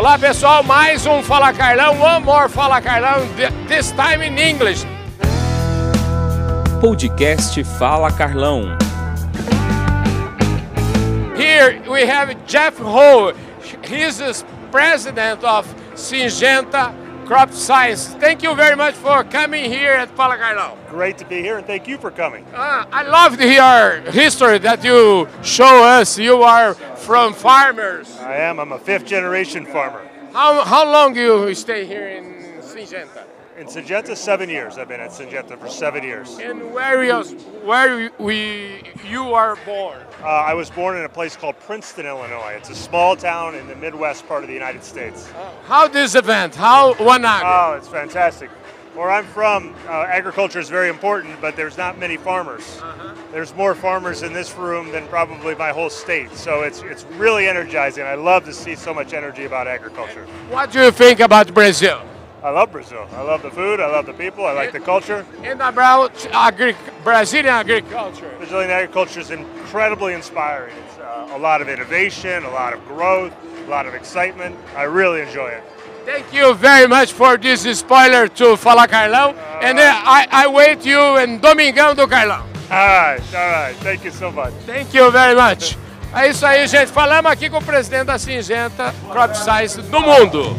Olá pessoal, mais um Fala Carlão, one more Fala Carlão, this time in English. Podcast Fala Carlão. Here we have Jeff Ho, he's the president of Syngenta Crop Science. Thank you very much for coming here at Fala Carlão. Great to be here and thank you for coming. Uh, I love hear history that you show us. You are from farmers. I am. I'm a fifth generation farmer. How, how long you stay here in Syngenta? In Syngenta, seven years. I've been at Syngenta for seven years. And where you, where we you are born? Uh, I was born in a place called Princeton, Illinois. It's a small town in the Midwest part of the United States. How this event? How one Oh, it's fantastic. Where I'm from, uh, agriculture is very important, but there's not many farmers. Uh-huh. There's more farmers in this room than probably my whole state. So it's it's really energizing. I love to see so much energy about agriculture. What do you think about Brazil? I love Brazil. I love the food. I love the people. I like the culture. And about agri- Brazilian agriculture. Brazilian agriculture is incredibly inspiring. It's uh, a lot of innovation, a lot of growth, a lot of excitement. I really enjoy it. Thank you very much for this spoiler to Fala Carlão. and then I, I wait you in Domingão do Carlão. All right, all right. Thank you so much. Thank you very much. É isso aí, gente. Falamos aqui com o presidente da Syngenta Crop Science do mundo.